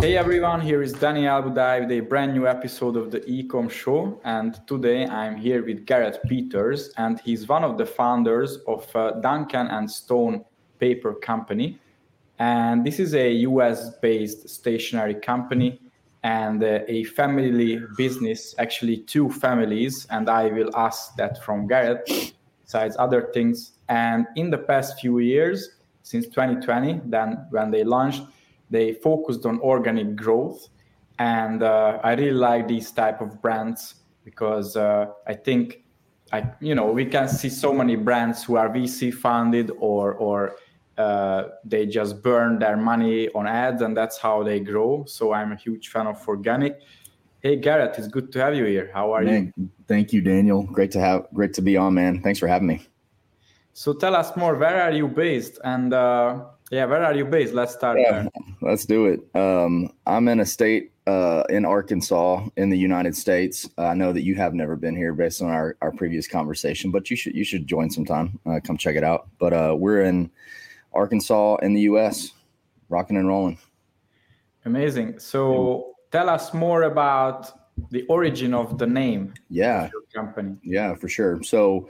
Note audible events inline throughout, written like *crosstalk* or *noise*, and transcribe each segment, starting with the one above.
Hey everyone, here is Daniel Budai with a brand new episode of the Ecom Show. And today I'm here with Garrett Peters, and he's one of the founders of uh, Duncan and Stone Paper Company. And this is a US based stationery company and uh, a family business, actually, two families. And I will ask that from Garrett, besides other things. And in the past few years, since 2020, then when they launched, they focused on organic growth. And uh, i really like these type of brands because uh, i think i you know we can see so many brands who are vc funded or or uh, they just burn their money on ads and that's how they grow. So i'm a huge fan of organic. Hey garrett it's good to have you here. How are man, you thank you daniel. Great to have great to be on man. Thanks for having me. So tell us more. Where are you based? And uh, yeah, where are you based? Let's start yeah, there. *laughs* Let's do it. Um, I'm in a state uh, in Arkansas in the United States. Uh, I know that you have never been here based on our, our previous conversation, but you should you should join sometime. Uh, come check it out. But uh, we're in Arkansas in the U.S. Rocking and rolling. Amazing. So tell us more about the origin of the name. Yeah. company. Yeah, for sure. So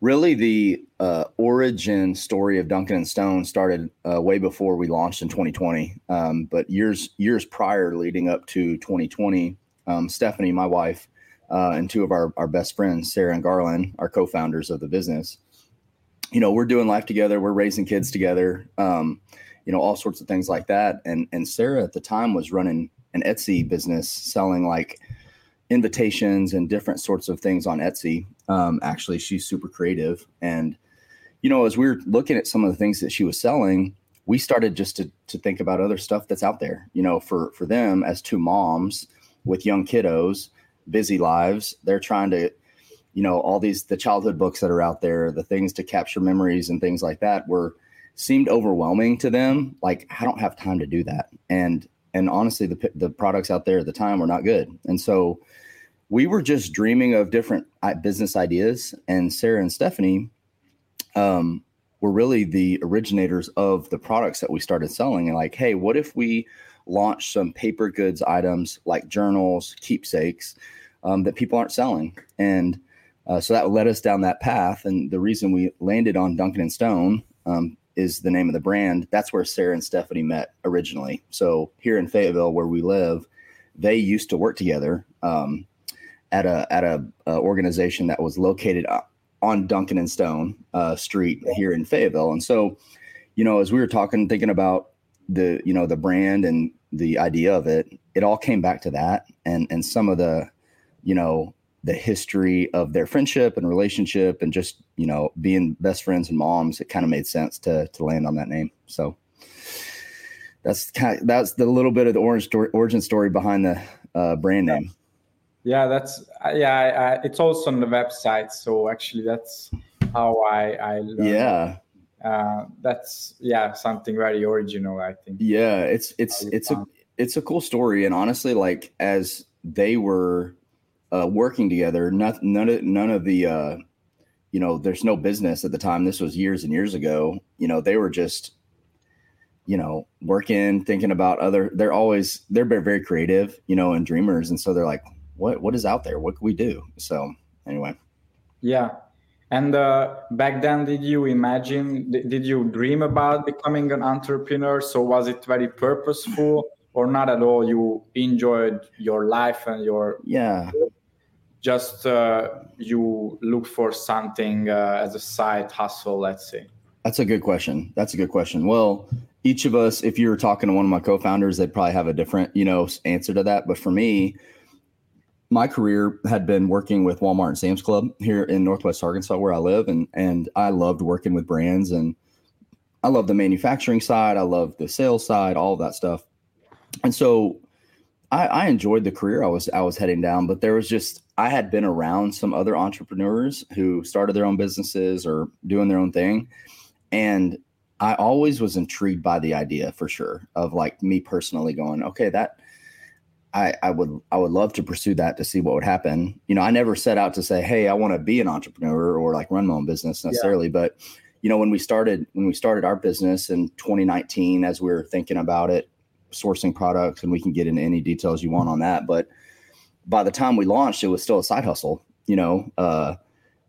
really the uh, origin story of Duncan and Stone started uh, way before we launched in 2020. Um, but years years prior, leading up to 2020, um, Stephanie, my wife, uh, and two of our, our best friends, Sarah and Garland, are co-founders of the business. You know, we're doing life together. We're raising kids together. Um, you know, all sorts of things like that. And and Sarah at the time was running an Etsy business, selling like invitations and different sorts of things on Etsy. Um, actually, she's super creative. And, you know, as we were looking at some of the things that she was selling, we started just to, to think about other stuff that's out there, you know, for, for them as two moms with young kiddos, busy lives, they're trying to, you know, all these, the childhood books that are out there, the things to capture memories and things like that were seemed overwhelming to them. Like, I don't have time to do that. And, and honestly, the, the products out there at the time were not good. And so, we were just dreaming of different business ideas, and Sarah and Stephanie um, were really the originators of the products that we started selling. And like, hey, what if we launch some paper goods items like journals, keepsakes um, that people aren't selling? And uh, so that led us down that path. And the reason we landed on Duncan and Stone um, is the name of the brand. That's where Sarah and Stephanie met originally. So here in Fayetteville, where we live, they used to work together. Um, at a at a, organization that was located on Duncan and Stone uh, Street here in Fayetteville. And so, you know, as we were talking, thinking about the you know the brand and the idea of it, it all came back to that and and some of the you know the history of their friendship and relationship and just you know being best friends and moms it kind of made sense to to land on that name. So that's kind of, that's the little bit of the orange story, origin story behind the uh, brand name. Yeah that's yeah I, I, it's also on the website so actually that's how i i learned. yeah. Uh, that's yeah something very original i think. Yeah it's it's it's a it's a cool story and honestly like as they were uh, working together not, none of none of the uh, you know there's no business at the time this was years and years ago you know they were just you know working thinking about other they're always they're very, very creative you know and dreamers and so they're like what what is out there? What can we do? So anyway. Yeah. And uh, back then, did you imagine? Did you dream about becoming an entrepreneur? So was it very purposeful, or not at all? You enjoyed your life and your yeah. Just uh, you look for something uh, as a side hustle, let's say. That's a good question. That's a good question. Well, each of us, if you were talking to one of my co-founders, they'd probably have a different, you know, answer to that. But for me, my career had been working with Walmart and Sam's Club here in Northwest Arkansas, where I live, and and I loved working with brands, and I love the manufacturing side, I love the sales side, all that stuff, and so I, I enjoyed the career I was I was heading down, but there was just I had been around some other entrepreneurs who started their own businesses or doing their own thing, and I always was intrigued by the idea for sure of like me personally going, okay, that I, I would I would love to pursue that to see what would happen. You know, I never set out to say, hey, I want to be an entrepreneur or like run my own business necessarily, yeah. but you know, when we started when we started our business in 2019, as we were thinking about it, sourcing products, and we can get into any details you want on that. But by the time we launched, it was still a side hustle. You know, uh,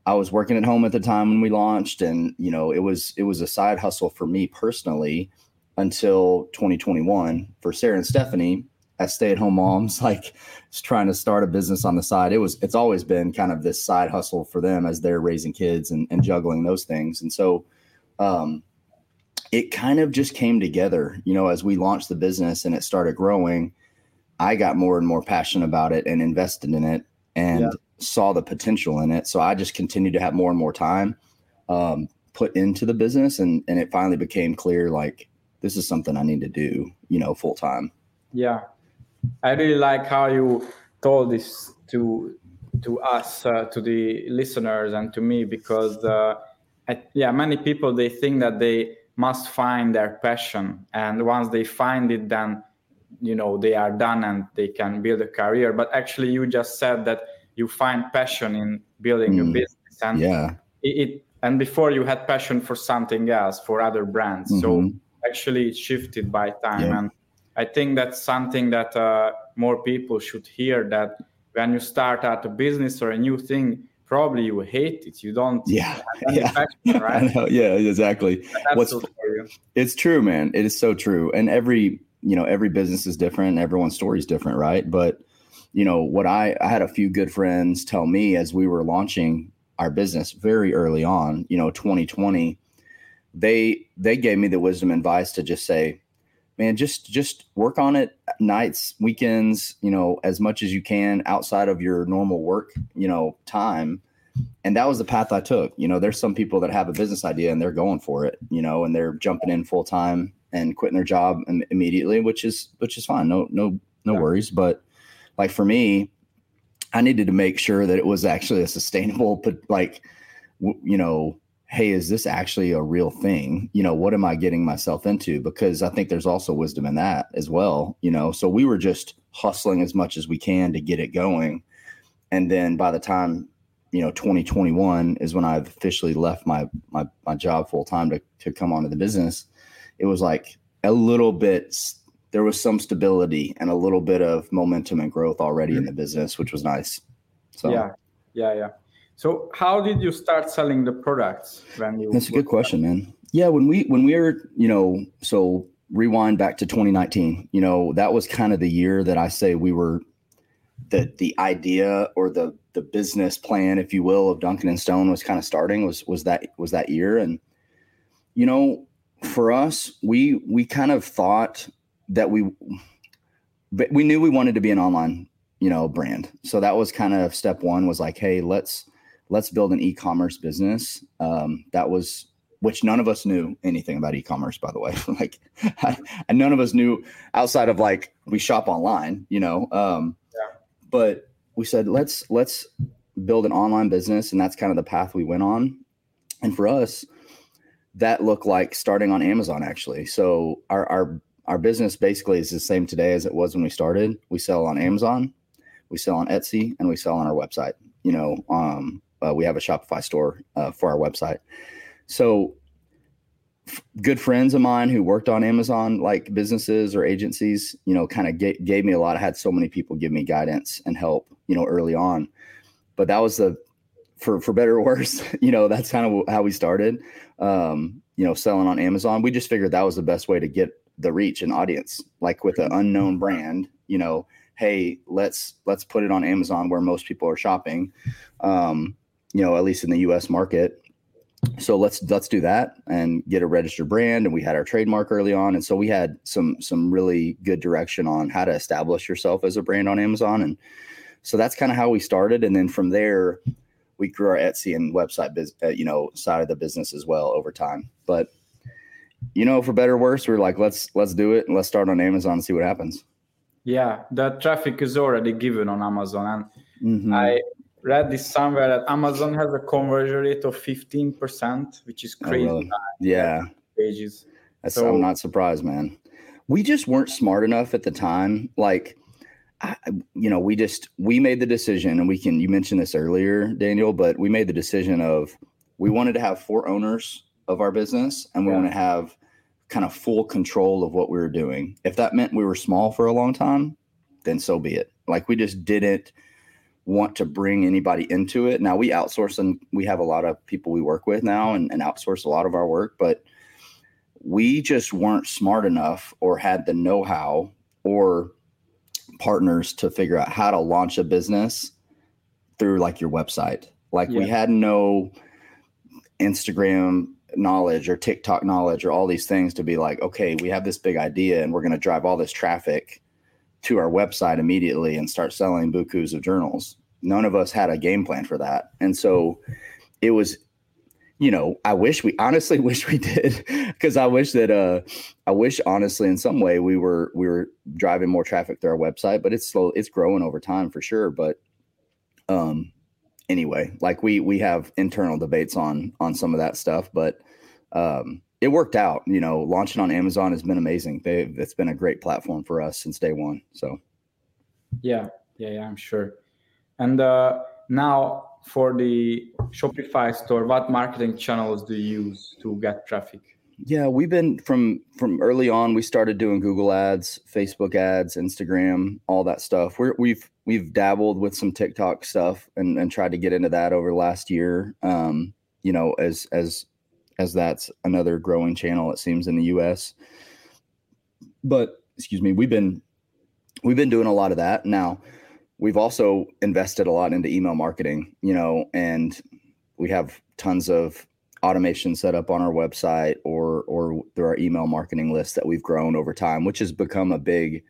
I was working at home at the time when we launched, and you know, it was it was a side hustle for me personally until 2021 for Sarah and Stephanie as stay-at-home moms *laughs* like trying to start a business on the side it was it's always been kind of this side hustle for them as they're raising kids and, and juggling those things and so um, it kind of just came together you know as we launched the business and it started growing i got more and more passionate about it and invested in it and yeah. saw the potential in it. So i just continued to have more and more time um, put into the business and and it finally became clear like this is something i need to do you know full time yeah. I really like how you told this to to us, uh, to the listeners, and to me because uh, I, yeah, many people they think that they must find their passion, and once they find it, then you know they are done and they can build a career. But actually, you just said that you find passion in building mm. a business, and yeah, it, it, and before you had passion for something else, for other brands. Mm-hmm. So actually, it shifted by time yeah. and I think that's something that uh, more people should hear that when you start out a business or a new thing, probably you hate it. You don't. Yeah. *laughs* Yeah. Passion, right? *laughs* yeah. Exactly. What's it's true, man. It is so true. And every you know every business is different. Everyone's story is different, right? But you know what I I had a few good friends tell me as we were launching our business very early on. You know, 2020. They they gave me the wisdom advice to just say man, just just work on it nights, weekends, you know, as much as you can outside of your normal work, you know, time. And that was the path I took. You know, there's some people that have a business idea and they're going for it, you know, and they're jumping in full time and quitting their job immediately, which is which is fine. No no no yeah. worries, but like for me, I needed to make sure that it was actually a sustainable but like you know hey, is this actually a real thing? You know, what am I getting myself into? Because I think there's also wisdom in that as well, you know. So we were just hustling as much as we can to get it going. And then by the time, you know, 2021 is when I've officially left my my my job full time to to come onto the business. It was like a little bit there was some stability and a little bit of momentum and growth already in the business, which was nice. So yeah, yeah, yeah. So how did you start selling the products when you That's a good question, man. Yeah, when we when we were, you know, so rewind back to 2019, you know, that was kind of the year that I say we were the the idea or the the business plan, if you will, of Duncan and Stone was kind of starting was was that was that year and you know, for us, we we kind of thought that we but we knew we wanted to be an online, you know, brand. So that was kind of step 1 was like, hey, let's let's build an e-commerce business. Um, that was which none of us knew anything about e-commerce, by the way. *laughs* like, and *laughs* none of us knew outside of like we shop online, you know. Um, yeah. But we said let's let's build an online business, and that's kind of the path we went on. And for us, that looked like starting on Amazon actually. So our our our business basically is the same today as it was when we started. We sell on Amazon, we sell on Etsy, and we sell on our website. You know, um, uh, we have a Shopify store uh, for our website. So, f- good friends of mine who worked on Amazon, like businesses or agencies, you know, kind of ga- gave me a lot. I had so many people give me guidance and help, you know, early on. But that was the, for for better or worse, *laughs* you know, that's kind of how we started. Um, you know, selling on Amazon. We just figured that was the best way to get the reach and audience, like with an unknown brand. You know, hey, let's let's put it on Amazon where most people are shopping. Um, you know, at least in the U.S. market. So let's let's do that and get a registered brand. And we had our trademark early on, and so we had some some really good direction on how to establish yourself as a brand on Amazon. And so that's kind of how we started, and then from there, we grew our Etsy and website biz, uh, you know, side of the business as well over time. But you know, for better or worse, we are like, let's let's do it and let's start on Amazon and see what happens. Yeah, that traffic is already given on Amazon, and mm-hmm. I read this somewhere that Amazon has a conversion rate of fifteen percent, which is crazy. Oh, really? Yeah, pages. That's, so, I'm not surprised, man. We just weren't smart enough at the time. Like, I, you know, we just we made the decision, and we can. You mentioned this earlier, Daniel, but we made the decision of we wanted to have four owners of our business, and we yeah. want to have kind of full control of what we were doing. If that meant we were small for a long time, then so be it. Like we just didn't want to bring anybody into it. Now we outsource and we have a lot of people we work with now and, and outsource a lot of our work, but we just weren't smart enough or had the know-how or partners to figure out how to launch a business through like your website. Like yeah. we had no Instagram knowledge or TikTok knowledge or all these things to be like, okay, we have this big idea and we're going to drive all this traffic to our website immediately and start selling bukus of journals. None of us had a game plan for that. And so it was you know, I wish we honestly *laughs* wish we did because I wish that uh I wish honestly in some way we were we were driving more traffic through our website, but it's slow it's growing over time for sure. But um anyway, like we we have internal debates on on some of that stuff, but um it worked out. You know, launching on Amazon has been amazing. They, it's been a great platform for us since day one. So yeah, yeah, yeah, I'm sure. And uh now for the Shopify store, what marketing channels do you use to get traffic? Yeah, we've been from from early on. We started doing Google Ads, Facebook Ads, Instagram, all that stuff. We're, we've we've dabbled with some TikTok stuff and and tried to get into that over the last year. Um, you know, as as as that's another growing channel it seems in the U.S. But excuse me, we've been we've been doing a lot of that now we've also invested a lot into email marketing, you know, and we have tons of automation set up on our website or or through our email marketing list that we've grown over time, which has become a big,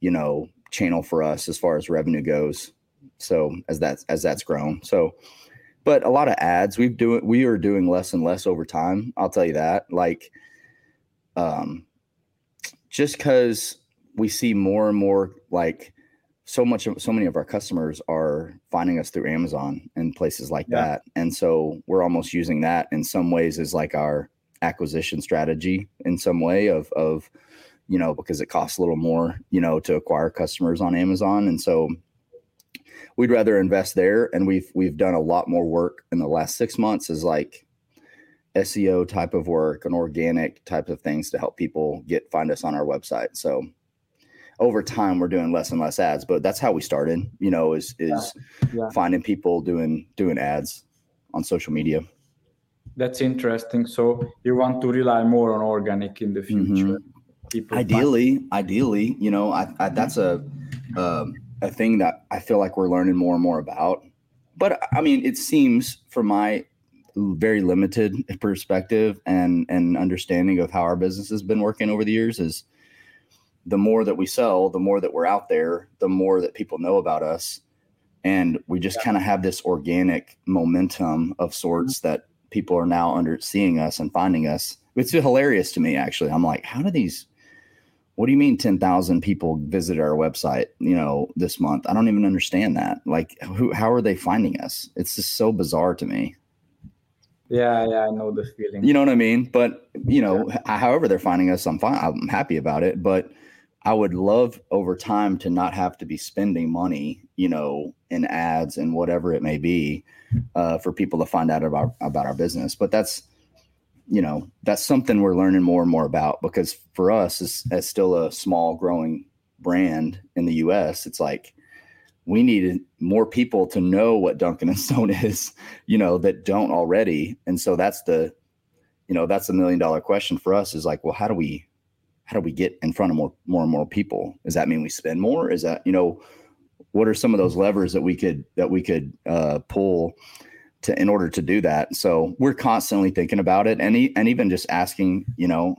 you know, channel for us as far as revenue goes. So as that's as that's grown. So but a lot of ads we've doing we are doing less and less over time. I'll tell you that. Like um just cuz we see more and more like so much of so many of our customers are finding us through Amazon and places like yeah. that. And so we're almost using that in some ways as like our acquisition strategy in some way of of you know because it costs a little more you know to acquire customers on Amazon and so we'd rather invest there and we've we've done a lot more work in the last 6 months is like SEO type of work and organic type of things to help people get find us on our website so over time we're doing less and less ads but that's how we started you know is is yeah. Yeah. finding people doing doing ads on social media that's interesting so you want to rely more on organic in the mm-hmm. future mm-hmm. ideally find- ideally you know I, I that's a um, a thing that i feel like we're learning more and more about but i mean it seems from my very limited perspective and and understanding of how our business has been working over the years is the more that we sell, the more that we're out there, the more that people know about us. And we just yeah. kind of have this organic momentum of sorts mm-hmm. that people are now under seeing us and finding us. It's hilarious to me, actually. I'm like, how do these, what do you mean 10,000 people visited our website, you know, this month? I don't even understand that. Like, who, how are they finding us? It's just so bizarre to me. Yeah, yeah, I know the feeling. You know what I mean? But, you know, yeah. however they're finding us, I'm fine. I'm happy about it. But, I would love over time to not have to be spending money, you know, in ads and whatever it may be, uh, for people to find out about about our business. But that's, you know, that's something we're learning more and more about because for us, as, as still a small growing brand in the U.S., it's like we needed more people to know what Duncan and *laughs* Stone is, you know, that don't already. And so that's the, you know, that's a million dollar question for us is like, well, how do we how do we get in front of more more and more people? Does that mean we spend more? Is that you know what are some of those levers that we could that we could uh, pull to in order to do that? So we're constantly thinking about it, and and even just asking you know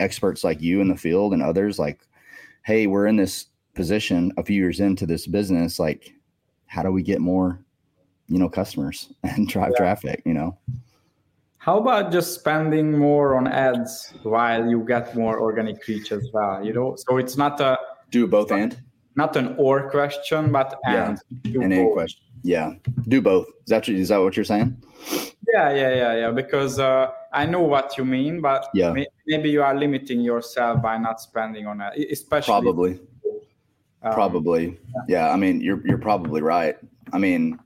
experts like you in the field and others like, hey, we're in this position a few years into this business, like how do we get more, you know, customers *laughs* and drive yeah. traffic, you know? How about just spending more on ads while you get more organic reach as well? You know, so it's not a do both and not an or question, but and yeah. an and question. Yeah, do both. Is that is that what you're saying? Yeah, yeah, yeah, yeah. Because uh, I know what you mean, but yeah. May- maybe you are limiting yourself by not spending on it, especially probably. Um, probably, yeah. I mean, you're you're probably right. I mean,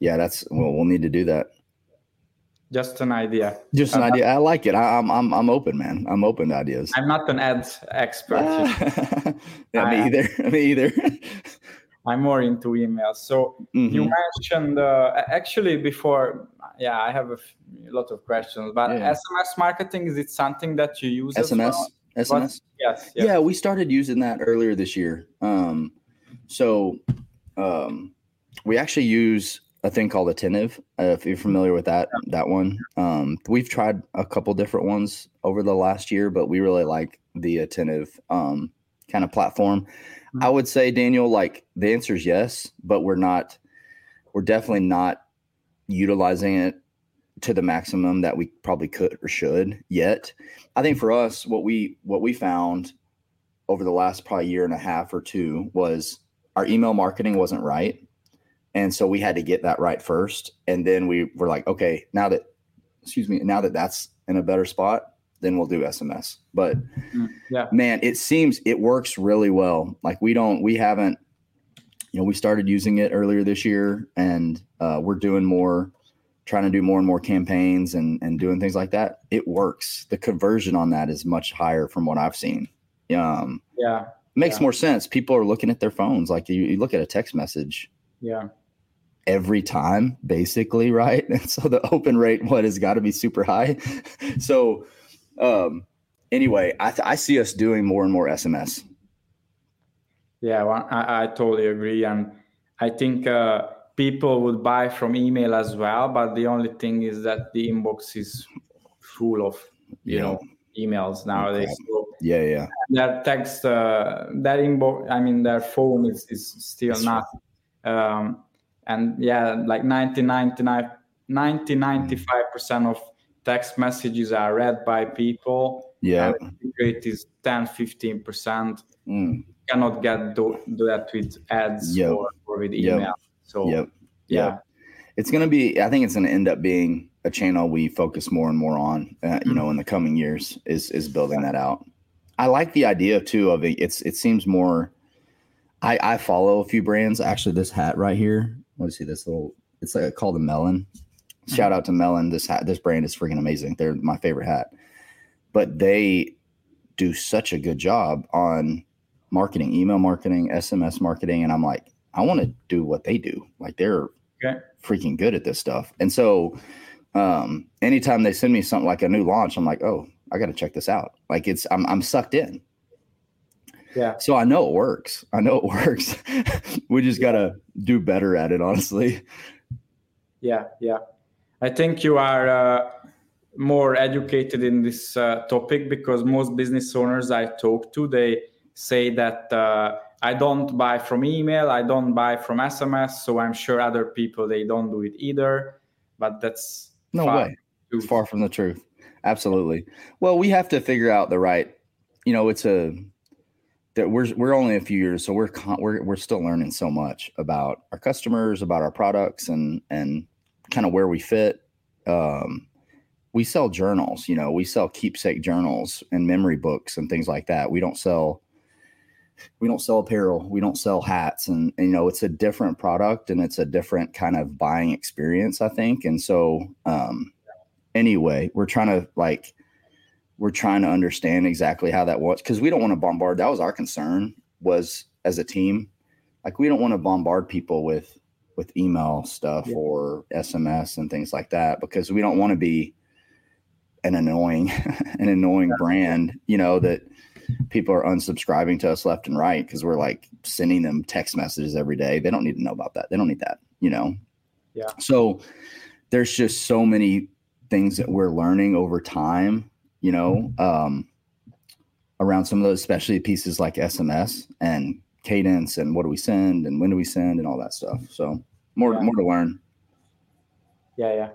yeah, that's well, we'll need to do that. Just an idea. Just an uh, idea. I like it. I, am I'm I'm open, man. I'm open to ideas. I'm not an ads expert. *laughs* yeah, me either. *laughs* me either. *laughs* I'm more into emails. So mm-hmm. you mentioned uh, actually before. Yeah, I have a, f- lot of questions, but yeah. SMS marketing is it something that you use? SMS. Well? SMS. Yes, yes, Yeah, we started using that earlier this year. Um, so um, we actually use a thing called Attentive. Uh, if you're familiar with that, that one. Um, we've tried a couple different ones over the last year, but we really like the Attentive um, kind of platform. Mm-hmm. I would say, Daniel, like the answer is yes, but we're not, we're definitely not utilizing it to the maximum that we probably could or should yet. I think for us, what we what we found over the last probably year and a half or two was our email marketing wasn't right. And so we had to get that right first. And then we were like, okay, now that excuse me, now that that's in a better spot, then we'll do SMS. But mm, yeah, man, it seems it works really well. Like we don't, we haven't, you know, we started using it earlier this year, and uh, we're doing more, trying to do more and more campaigns and and doing things like that. It works. The conversion on that is much higher from what I've seen. Um, yeah, makes yeah. more sense. People are looking at their phones. Like you, you look at a text message. Yeah every time basically right *laughs* and so the open rate what has got to be super high *laughs* so um, anyway, I, th- I see us doing more and more SMS. Yeah, well, I, I totally agree, and I think uh, people would buy from email as well. But the only thing is that the inbox is full of you yeah. know emails nowadays. So yeah, yeah. Their text, uh, their inbox, I mean, their phone is is still That's not. Um, and yeah, like 90, 99, 90, 95 percent of text messages are read by people. Yeah. rate is 10, 15%. Mm. cannot get do, do, that with ads yep. or, or, with email. Yep. So, yep. yeah. Yep. It's going to be, I think it's going to end up being a channel we focus more and more on, uh, mm-hmm. you know, in the coming years is, is building that out. I like the idea too of it. It's, it seems more, I, I follow a few brands. Actually, this hat right here, let me see this little, it's like called a Melin Shout out to Melin. This hat, this brand is freaking amazing. They're my favorite hat. But they do such a good job on marketing, email marketing, SMS marketing, and I'm like, I want to do what they do. Like they're okay. freaking good at this stuff. And so, um, anytime they send me something like a new launch, I'm like, oh, I got to check this out. Like it's, I'm, I'm sucked in. Yeah. So I know it works. I know it *laughs* works. we just got to do better at it, honestly. Yeah. Yeah. I think you are uh, more educated in this uh, topic because most business owners I talk to they say that uh, I don't buy from email, I don't buy from SMS, so I'm sure other people they don't do it either. But that's no way. It's far from the truth. Absolutely. Well, we have to figure out the right. You know, it's a that we're we're only a few years, so we're we're we're still learning so much about our customers, about our products, and and kind of where we fit. Um, we sell journals, you know, we sell keepsake journals and memory books and things like that. We don't sell we don't sell apparel, we don't sell hats and, and you know, it's a different product and it's a different kind of buying experience, I think. And so um anyway, we're trying to like we're trying to understand exactly how that was because we don't want to bombard. That was our concern was as a team. Like we don't want to bombard people with with email stuff yeah. or SMS and things like that because we don't want to be an annoying *laughs* an annoying yeah. brand, you know, that people are unsubscribing to us left and right because we're like sending them text messages every day. They don't need to know about that. They don't need that, you know. Yeah. So there's just so many things that we're learning over time, you know, um, around some of those especially pieces like SMS and cadence and what do we send and when do we send and all that stuff. So more yeah. more to learn. Yeah, yeah.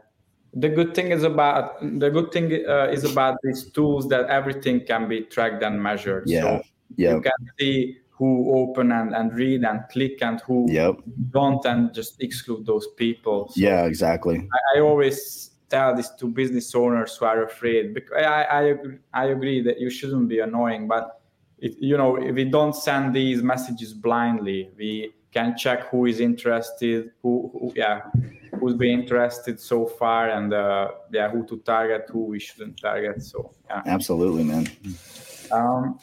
The good thing is about the good thing uh, is about these tools that everything can be tracked and measured. Yeah, so yeah. You can see who open and, and read and click and who yep. don't and just exclude those people. So yeah, exactly. I, I, always tell this to business owners who are afraid because I, I, agree, I agree that you shouldn't be annoying, but it, you know, if we don't send these messages blindly, we can check who is interested, who, who yeah, who's been interested so far and uh, yeah, who to target, who we shouldn't target. So yeah. Absolutely, man. Um,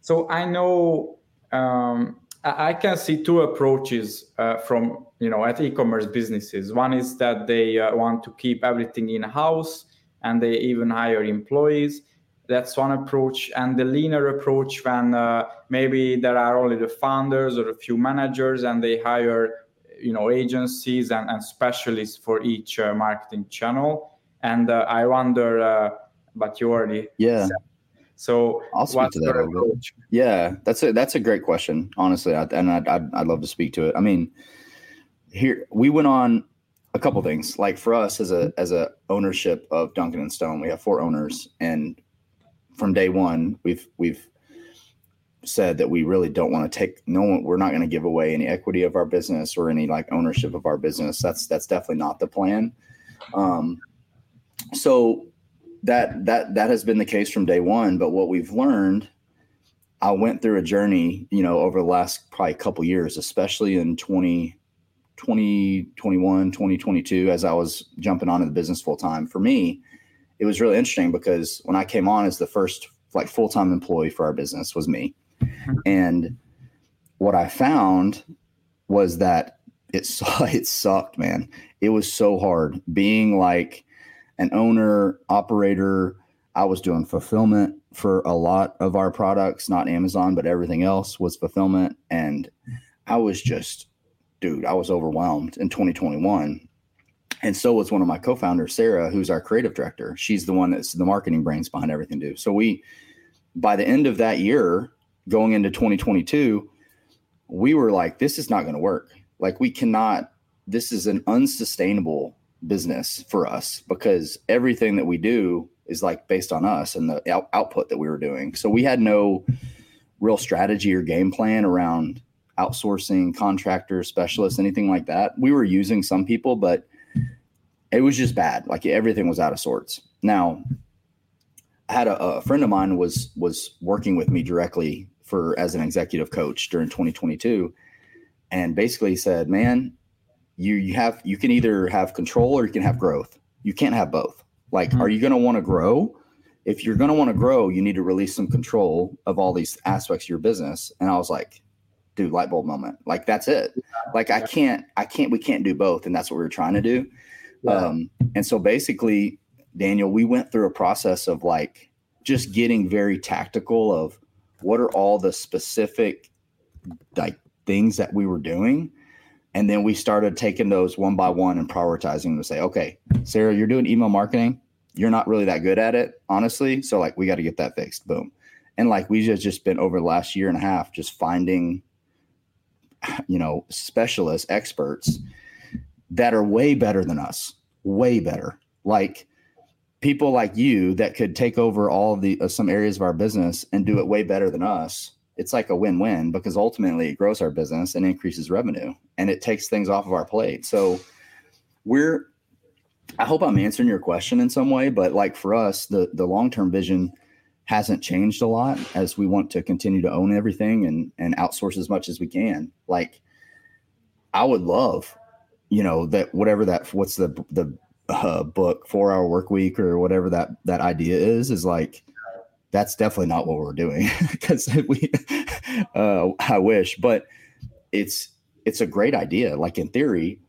so I know um, I can see two approaches uh, from you know at e-commerce businesses. One is that they uh, want to keep everything in house and they even hire employees. That's one approach, and the leaner approach when uh, maybe there are only the founders or a few managers and they hire you know agencies and, and specialists for each uh, marketing channel. And uh, I wonder, uh, but you already yeah. So I'll speak to that. Yeah, that's a that's a great question, honestly, I, and I'd, I'd, I'd love to speak to it. I mean, here we went on a couple things. Like for us as a as a ownership of Duncan and Stone, we have four owners, and from day one, we've we've said that we really don't want to take no one we're not going to give away any equity of our business or any like ownership of our business that's that's definitely not the plan um so that that that has been the case from day one. But what we've learned, I went through a journey, you know, over the last probably couple years, especially in 20, 2021, 2022, as I was jumping onto the business full time. For me, it was really interesting because when I came on as the first like full time employee for our business was me, mm-hmm. and what I found was that it *laughs* it sucked, man. It was so hard being like an owner, operator. I was doing fulfillment for a lot of our products, not Amazon, but everything else was fulfillment. And I was just, dude, I was overwhelmed in 2021. And so was one of my co founders, Sarah, who's our creative director. She's the one that's the marketing brains behind everything, do. So we, by the end of that year, going into 2022, we were like, this is not going to work. Like, we cannot, this is an unsustainable business for us because everything that we do is like based on us and the out- output that we were doing. So we had no real strategy or game plan around outsourcing contractors, specialists, anything like that. We were using some people, but it was just bad. Like everything was out of sorts. Now, I had a, a friend of mine was was working with me directly for as an executive coach during 2022, and basically said, "Man, you you have you can either have control or you can have growth. You can't have both. Like, mm-hmm. are you going to want to grow? If you're going to want to grow, you need to release some control of all these aspects of your business. And I was like, dude, light bulb moment. Like that's it. Like I can't, I can't, we can't do both. And that's what we were trying to do. Yeah. Um, and so basically, Daniel, we went through a process of like just getting very tactical of what are all the specific like things that we were doing and then we started taking those one by one and prioritizing to say, okay, Sarah, you're doing email marketing. You're not really that good at it, honestly. So like we got to get that fixed. Boom. And like we just just been over the last year and a half just finding, you know, specialists, experts that are way better than us, way better. Like people like you that could take over all of the uh, some areas of our business and do it way better than us it's like a win-win because ultimately it grows our business and increases revenue and it takes things off of our plate. So we're I hope I'm answering your question in some way, but like for us, the the long-term vision hasn't changed a lot as we want to continue to own everything and and outsource as much as we can. Like I would love, you know, that whatever that what's the the uh, book 4-hour work week or whatever that that idea is is like that's definitely not what we're doing *laughs* because *laughs* we *laughs* uh, i wish but it's it's a great idea. Like in theory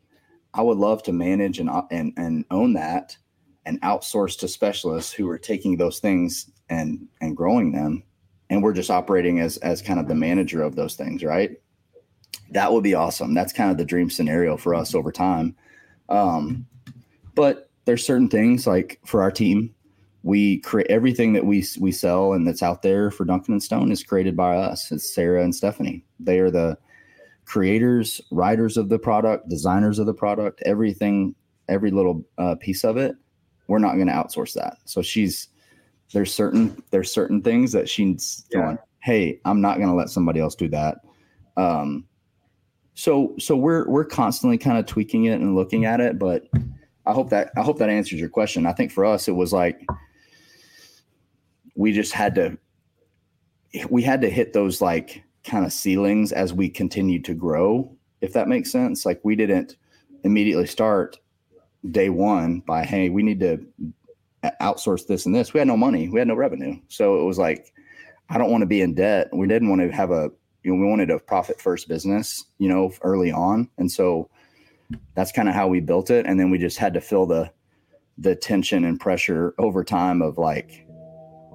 i would love to manage and and, and own that and outsource to specialists who are taking those things and and growing them. And we're just operating as as kind of the manager of those things right? That would be awesome. That's kind of the dream scenario for us over time. Um, but there's certain things like for our team we create everything that we we sell and that's out there for Duncan and Stone is created by us. It's Sarah and Stephanie. They are the creators, writers of the product, designers of the product, everything, every little uh, piece of it. We're not going to outsource that. So she's there's certain there's certain things that she's yeah. going. Hey, I'm not going to let somebody else do that. Um, so so we're we're constantly kind of tweaking it and looking at it, but I hope that I hope that answers your question. I think for us it was like we just had to we had to hit those like kind of ceilings as we continued to grow if that makes sense. Like we didn't immediately start day one by hey we need to uh, outsource this and this. We had no money. We had no revenue. So it was like i don't want to be in debt. We didn't want to have a you know we wanted a profit first business you know early on. And so that's kind of how we built it. And then we just had to feel the the tension and pressure over time of like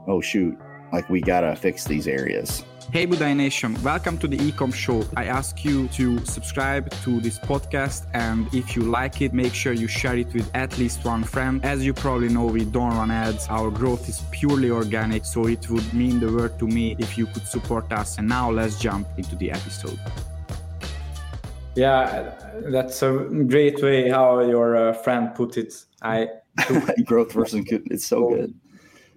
oh shoot, like we gotta fix these areas. Hey Budai Nation, welcome to the Ecom Show. I ask you to subscribe to this podcast and if you like it, make sure you share it with at least one friend. As you probably know, we don't run ads. Our growth is purely organic, so it would mean the world to me if you could support us. And now let's jump into the episode. Yeah, that's a great way how your uh, friend put it. I *laughs* growth versus it's so good.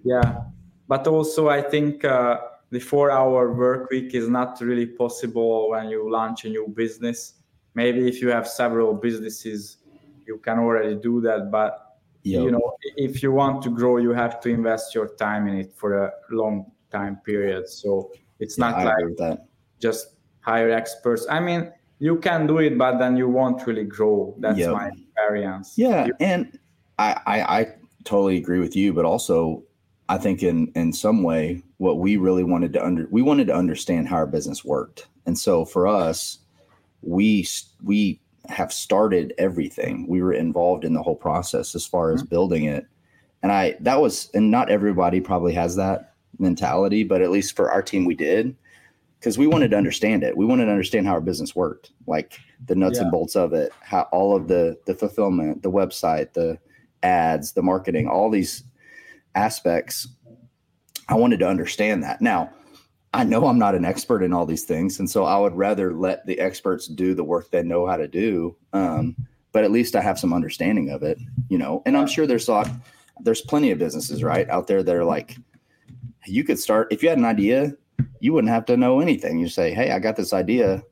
Yeah, but also i think uh, the four hour work week is not really possible when you launch a new business. Maybe if you have several businesses you can already do that but yep. you know if you want to grow you have to invest your time in it for a long time period. So it's not yeah, like just hire experts. I mean you can do it but then you won't really grow. That's yep. my experience. Yeah you- and I, I i totally agree with you but also I think in in some way what we really wanted to under we wanted to understand how our business worked. And so for us, we we have started everything. We were involved in the whole process as far as mm-hmm. building it. And I that was and not everybody probably has that mentality, but at least for our team we did because we wanted to understand it. We wanted to understand how our business worked, like the nuts yeah. and bolts of it, how all of the the fulfillment, the website, the ads, the marketing, all these aspects, I wanted to understand that. Now, I know I'm not an expert in all these things, and so I would rather let the experts do the work they know how to do. Um, but at least I have some understanding of it, you know. And I'm sure there's like there's plenty of businesses right out there that are like you could start if you had an idea, you wouldn't have to know anything. You say, "Hey, I got this idea,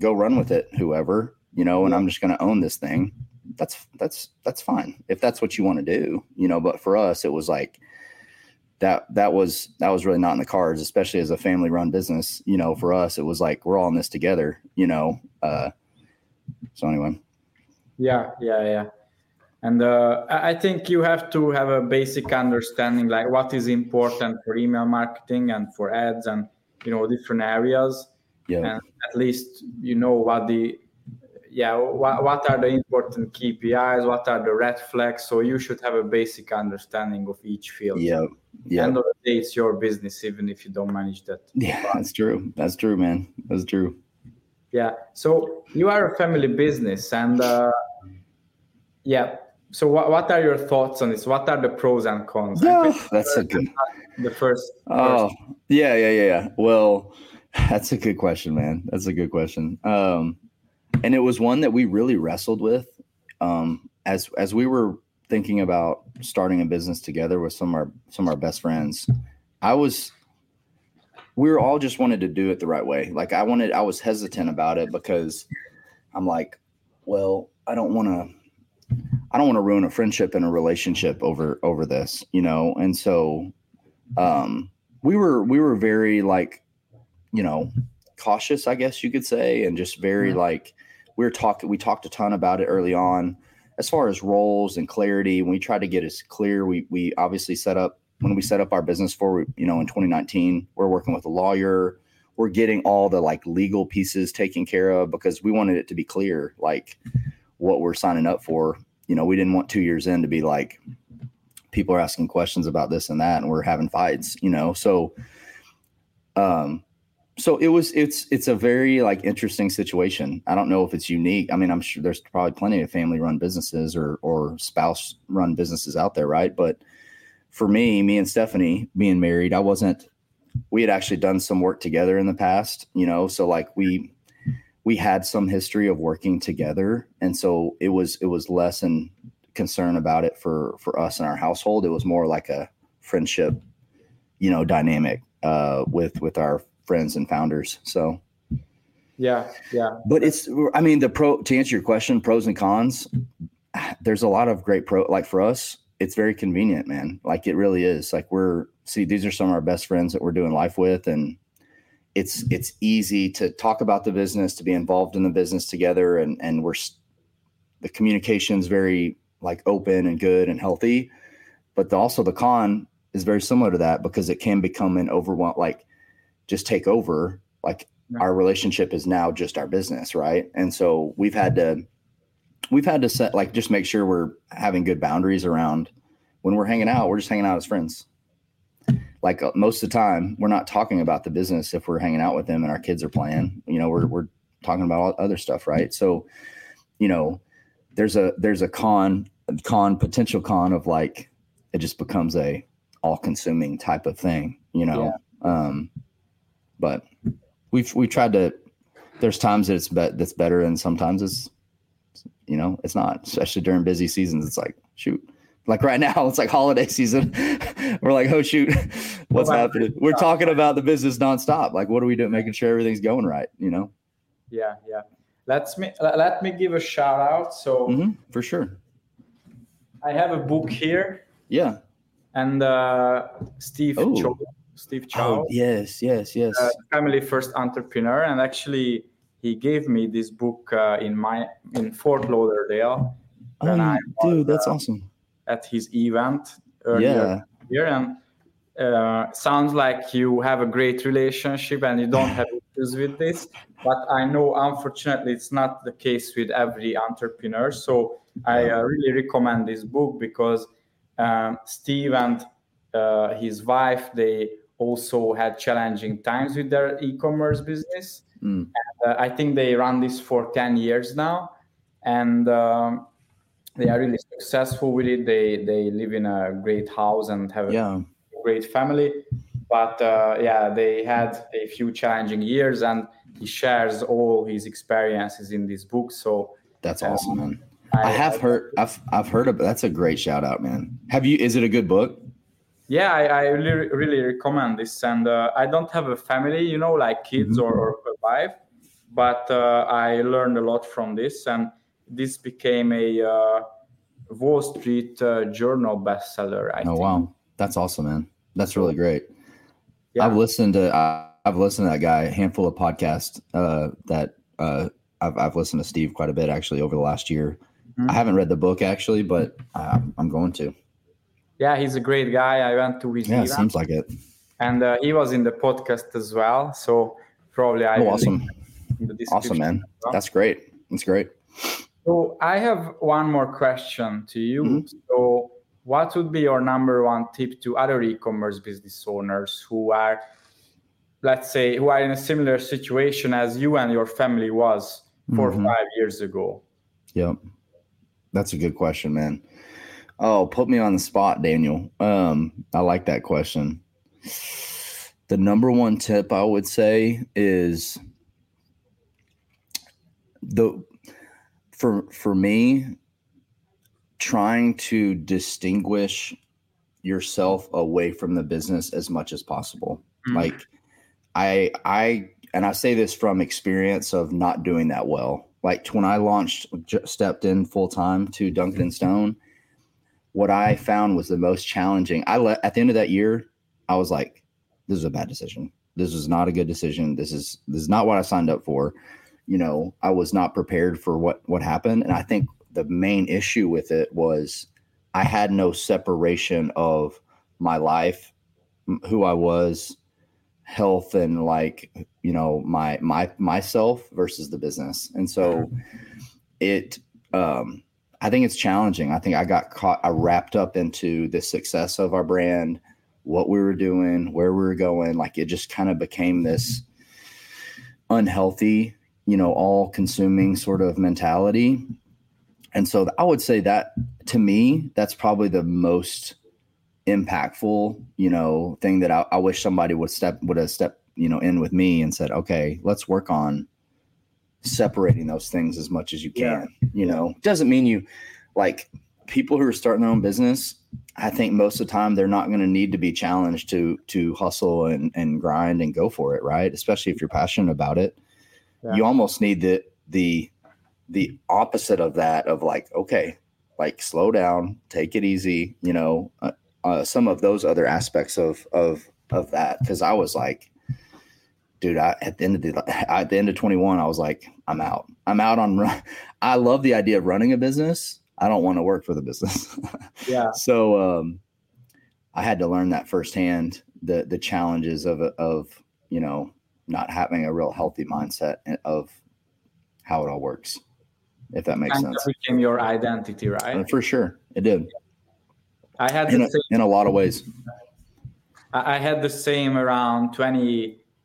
go run with it, whoever," you know, and I'm just going to own this thing. That's that's that's fine if that's what you want to do, you know. But for us, it was like that that was that was really not in the cards, especially as a family run business. You know, for us, it was like we're all in this together. You know, uh, so anyway. Yeah, yeah, yeah. And uh, I think you have to have a basic understanding, like what is important for email marketing and for ads, and you know different areas. Yeah. And at least you know what the yeah what, what are the important kpis what are the red flags? So you should have a basic understanding of each field. Yeah yeah. End of the day it's your business even if you don't manage that. Yeah *laughs* that's true. That's true man. That's true. Yeah so you are a family business and uh, yeah. So what, what are your thoughts on this? What are the pros and cons? Yeah, that's a good the first oh first. yeah yeah yeah yeah. Well *laughs* that's a good question man. That's a good question. Um *laughs* and it was one that we really wrestled with um, as as we were thinking about starting a business together with some of our some of our best friends. I was we were all just wanted to do it the right way. Like I wanted I was hesitant about it because I'm like, well, I don't want to I don't want to ruin a friendship and a relationship over over this, you know. And so um we were we were very like you know cautious, I guess you could say, and just very like we were talking we talked a ton about it early on. As far as roles and clarity we tried to get as clear we we obviously set up when we set up our business for you know in 2019 we're working with a lawyer. We're getting all the like legal pieces taken care of because we wanted it to be clear like what we're signing up for. You know we didn't want two years in to be like people are asking questions about this and that and we're having fights you know? So um so it was it's it's a very like interesting situation i don't know if it's unique i mean i'm sure there's probably plenty of family run businesses or or spouse run businesses out there right but for me, me and Stephanie being married, I wasn't. We had actually done some work together in the past, you know. So like we we had some history of working together, and so it was it was less in concern about it for for us in our household. It was more like a friendship, you know, dynamic uh, with with our friends and founders. So yeah, yeah. But it's I mean the pro to answer your question, pros and cons. There's a lot of great pro like for us. It's very convenient, man. Like it really is. Like we're see these are some of our best friends that we're doing life with, and it's it's easy to talk about the business, to be involved in the business together, and and we're the communication's very like open and good and healthy. But the, also the con is very similar to that because it can become an overwhelm, like just take over. Like yeah. our relationship is now just our business, right? And so we've had to we've had to set like just make sure we're having good boundaries around when we're hanging out. We're just hanging out as friends. Like uh, most of the time, we're not talking about the business if we're hanging out with them and our kids are playing. You know, we're we're talking about all other stuff, right? So, you know, there's a there's a con con potential con of like it just becomes a all consuming type of thing, you know. Yeah. Um, but we've we tried to. There's times that it's be, that's better, and sometimes it's you know it's not. Especially during busy seasons, it's like shoot. Like right now, *laughs* it's like holiday season. *laughs* We're like, oh shoot, *laughs* what's happening? We're talking about the business nonstop. Like, what are we doing? Making sure everything's going right. You know. Yeah, yeah. Let's me let me give a shout out. So mm-hmm, for sure. I have a book here. Yeah. And uh, Steve oh. Chou, Steve Chou. Oh, yes, yes, yes. Uh, family first entrepreneur, and actually he gave me this book uh, in my in Fort Lauderdale. Oh, I dude, that's uh, awesome. At his event earlier yeah. here, and uh, sounds like you have a great relationship and you don't have *laughs* issues with this. But I know, unfortunately, it's not the case with every entrepreneur. So I uh, really recommend this book because um, Steve and uh, his wife they also had challenging times with their e-commerce business. Mm. And, uh, I think they run this for ten years now, and um, they are really successful with it. They they live in a great house and have yeah. a great family. But uh, yeah, they had a few challenging years, and he shares all his experiences in this book. So that's awesome, um, man. I, I have I, heard. I've I've heard of. That's a great shout out, man. Have you? Is it a good book? Yeah, I, I really really recommend this. And uh, I don't have a family, you know, like kids mm-hmm. or, or, a wife, but uh, I learned a lot from this, and this became a uh, Wall Street uh, Journal bestseller. I oh think. wow, that's awesome, man. That's really great. Yeah. I've listened to I've listened to that guy a handful of podcasts uh, that uh, I've I've listened to Steve quite a bit actually over the last year. Mm-hmm. I haven't read the book actually, but I'm going to. Yeah, he's a great guy. I went to his yeah, event, seems like it. And uh, he was in the podcast as well, so probably I. Oh, awesome! awesome, man. Well. That's great. That's great. So I have one more question to you. Mm-hmm. So, what would be your number one tip to other e-commerce business owners who are, let's say, who are in a similar situation as you and your family was four mm-hmm. or five years ago? Yep. That's a good question, man. Oh, put me on the spot, Daniel. Um, I like that question. The number one tip I would say is the for for me trying to distinguish yourself away from the business as much as possible. Mm-hmm. Like I I and I say this from experience of not doing that well like when I launched, stepped in full time to Duncan Stone, what I found was the most challenging. I let at the end of that year, I was like, this is a bad decision. This is not a good decision. This is this is not what I signed up for. You know, I was not prepared for what what happened, and I think the main issue with it was I had no separation of my life, who I was, health and like you know my my myself versus the business and so it um i think it's challenging. I think i got caught i wrapped up into the success of our brand what we were doing where we were going like it just kind of became this unhealthy you know all consuming sort of mentality. And so i would say that to me that's probably the most impactful, you know, thing that I, I wish somebody would step would have stepped, you know, in with me and said, okay, let's work on separating those things as much as you can. Yeah. You know, doesn't mean you like people who are starting their own business. I think most of the time they're not going to need to be challenged to to hustle and and grind and go for it, right? Especially if you're passionate about it. Yeah. You almost need the the the opposite of that of like, okay, like slow down, take it easy, you know, uh, uh, some of those other aspects of of of that because I was like, dude, I at the end of the *laughs* at the end of 21, I was like, I'm out. I'm out on run. *laughs* I love the idea of running a business. I don't want to work for the business. *laughs* yeah. So um, I had to learn that firsthand the the challenges of of you know not having a real healthy mindset of how it all works. If that makes and sense. That became your identity, right? Uh, for sure, it did. I had in a, in a lot of ways. I had the same around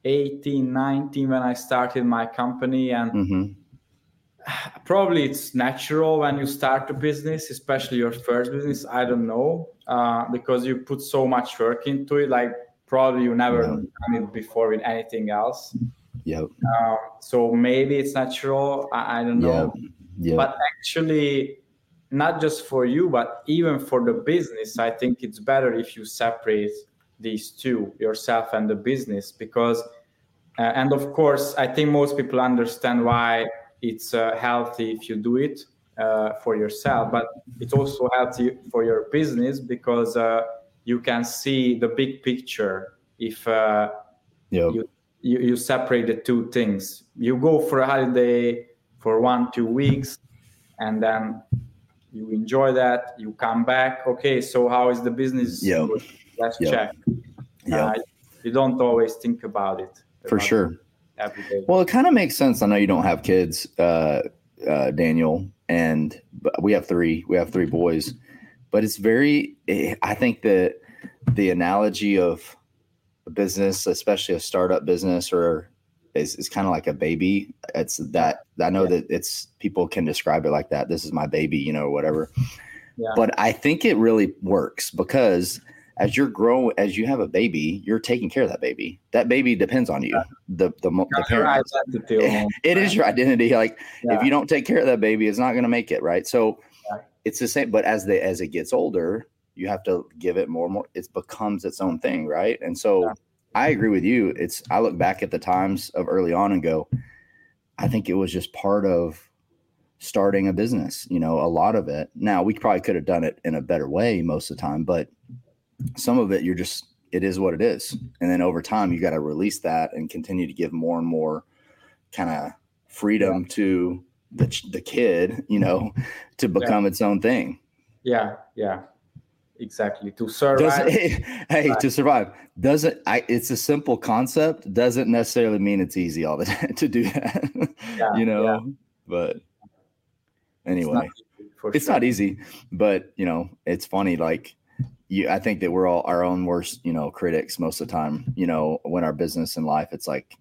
2018, 19 when I started my company. And mm-hmm. probably it's natural when you start a business, especially your first business. I don't know, uh, because you put so much work into it. Like probably you never yeah. done it before with anything else. yeah Uh, so maybe it's natural. I, I don't know. Yep. Yep. But actually, not just for you, but even for the business, I think it's better if you separate these two, yourself and the business, because, uh, and of course, I think most people understand why it's uh, healthy if you do it uh, for yourself, but it's also healthy for your business because uh, you can see the big picture if uh, yep. you, you, you separate the two things. You go for a holiday for one, two weeks, and then you enjoy that you come back okay so how is the business yeah let's check yeah uh, you don't always think about it for about sure every day well it kind of makes sense i know you don't have kids uh, uh, daniel and we have three we have three boys but it's very i think that the analogy of a business especially a startup business or is, is kind of like a baby. It's that I know yeah. that it's people can describe it like that. This is my baby, you know, whatever. Yeah. But I think it really works because as you're growing, as you have a baby, you're taking care of that baby. That baby depends on you. The the, the parent. *laughs* it is your identity. Like yeah. if you don't take care of that baby, it's not going to make it right. So it's the same. But as the as it gets older, you have to give it more and more. It becomes its own thing, right? And so I agree with you. It's I look back at the times of early on and go, I think it was just part of starting a business, you know, a lot of it. Now we probably could have done it in a better way most of the time, but some of it you're just it is what it is. And then over time you got to release that and continue to give more and more kind of freedom yeah. to the the kid, you know, *laughs* to become yeah. its own thing. Yeah, yeah exactly to survive it, *laughs* hey to survive doesn't i it's a simple concept doesn't necessarily mean it's easy all the *laughs* time to do that yeah, you know but anyway it's, not, it's sure. not easy but you know it's funny like you i think that we're all our own worst you know critics most of the time you know when our business and life it's like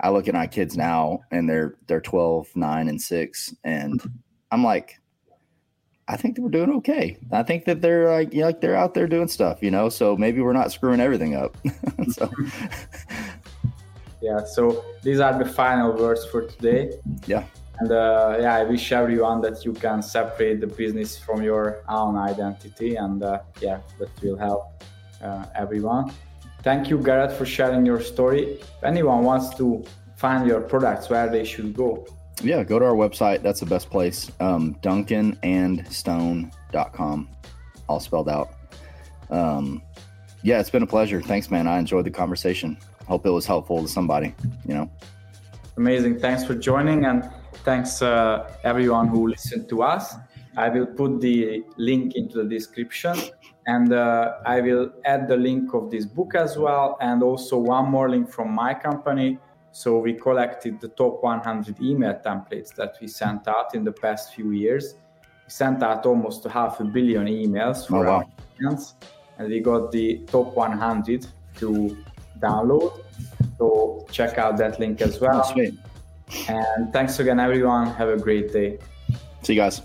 i look at my kids now and they're they're 12 9 and 6 and i'm like I think that we're doing okay. I think that they're like, you know, like they're out there doing stuff, you know. So maybe we're not screwing everything up. *laughs* so *laughs* yeah. So these are the final words for today. Yeah. And uh, yeah, I wish everyone that you can separate the business from your own identity, and uh, yeah, that will help uh, everyone. Thank you, Garrett, for sharing your story. If anyone wants to find your products, where they should go yeah, go to our website. That's the best place. Um, DuncanandStone.com, all spelled out. Um, yeah, it's been a pleasure. Thanks, man. I enjoyed the conversation. Hope it was helpful to somebody, you know. Amazing. Thanks for joining and thanks uh, everyone who listened to us. I will put the link into the description and uh, I will add the link of this book as well and also one more link from my company so we collected the top 100 email templates that we sent out in the past few years. We sent out almost half a billion emails for oh, wow. our clients, and we got the top 100 to download. So check out that link as well. Oh. And thanks again, everyone. Have a great day. See you guys.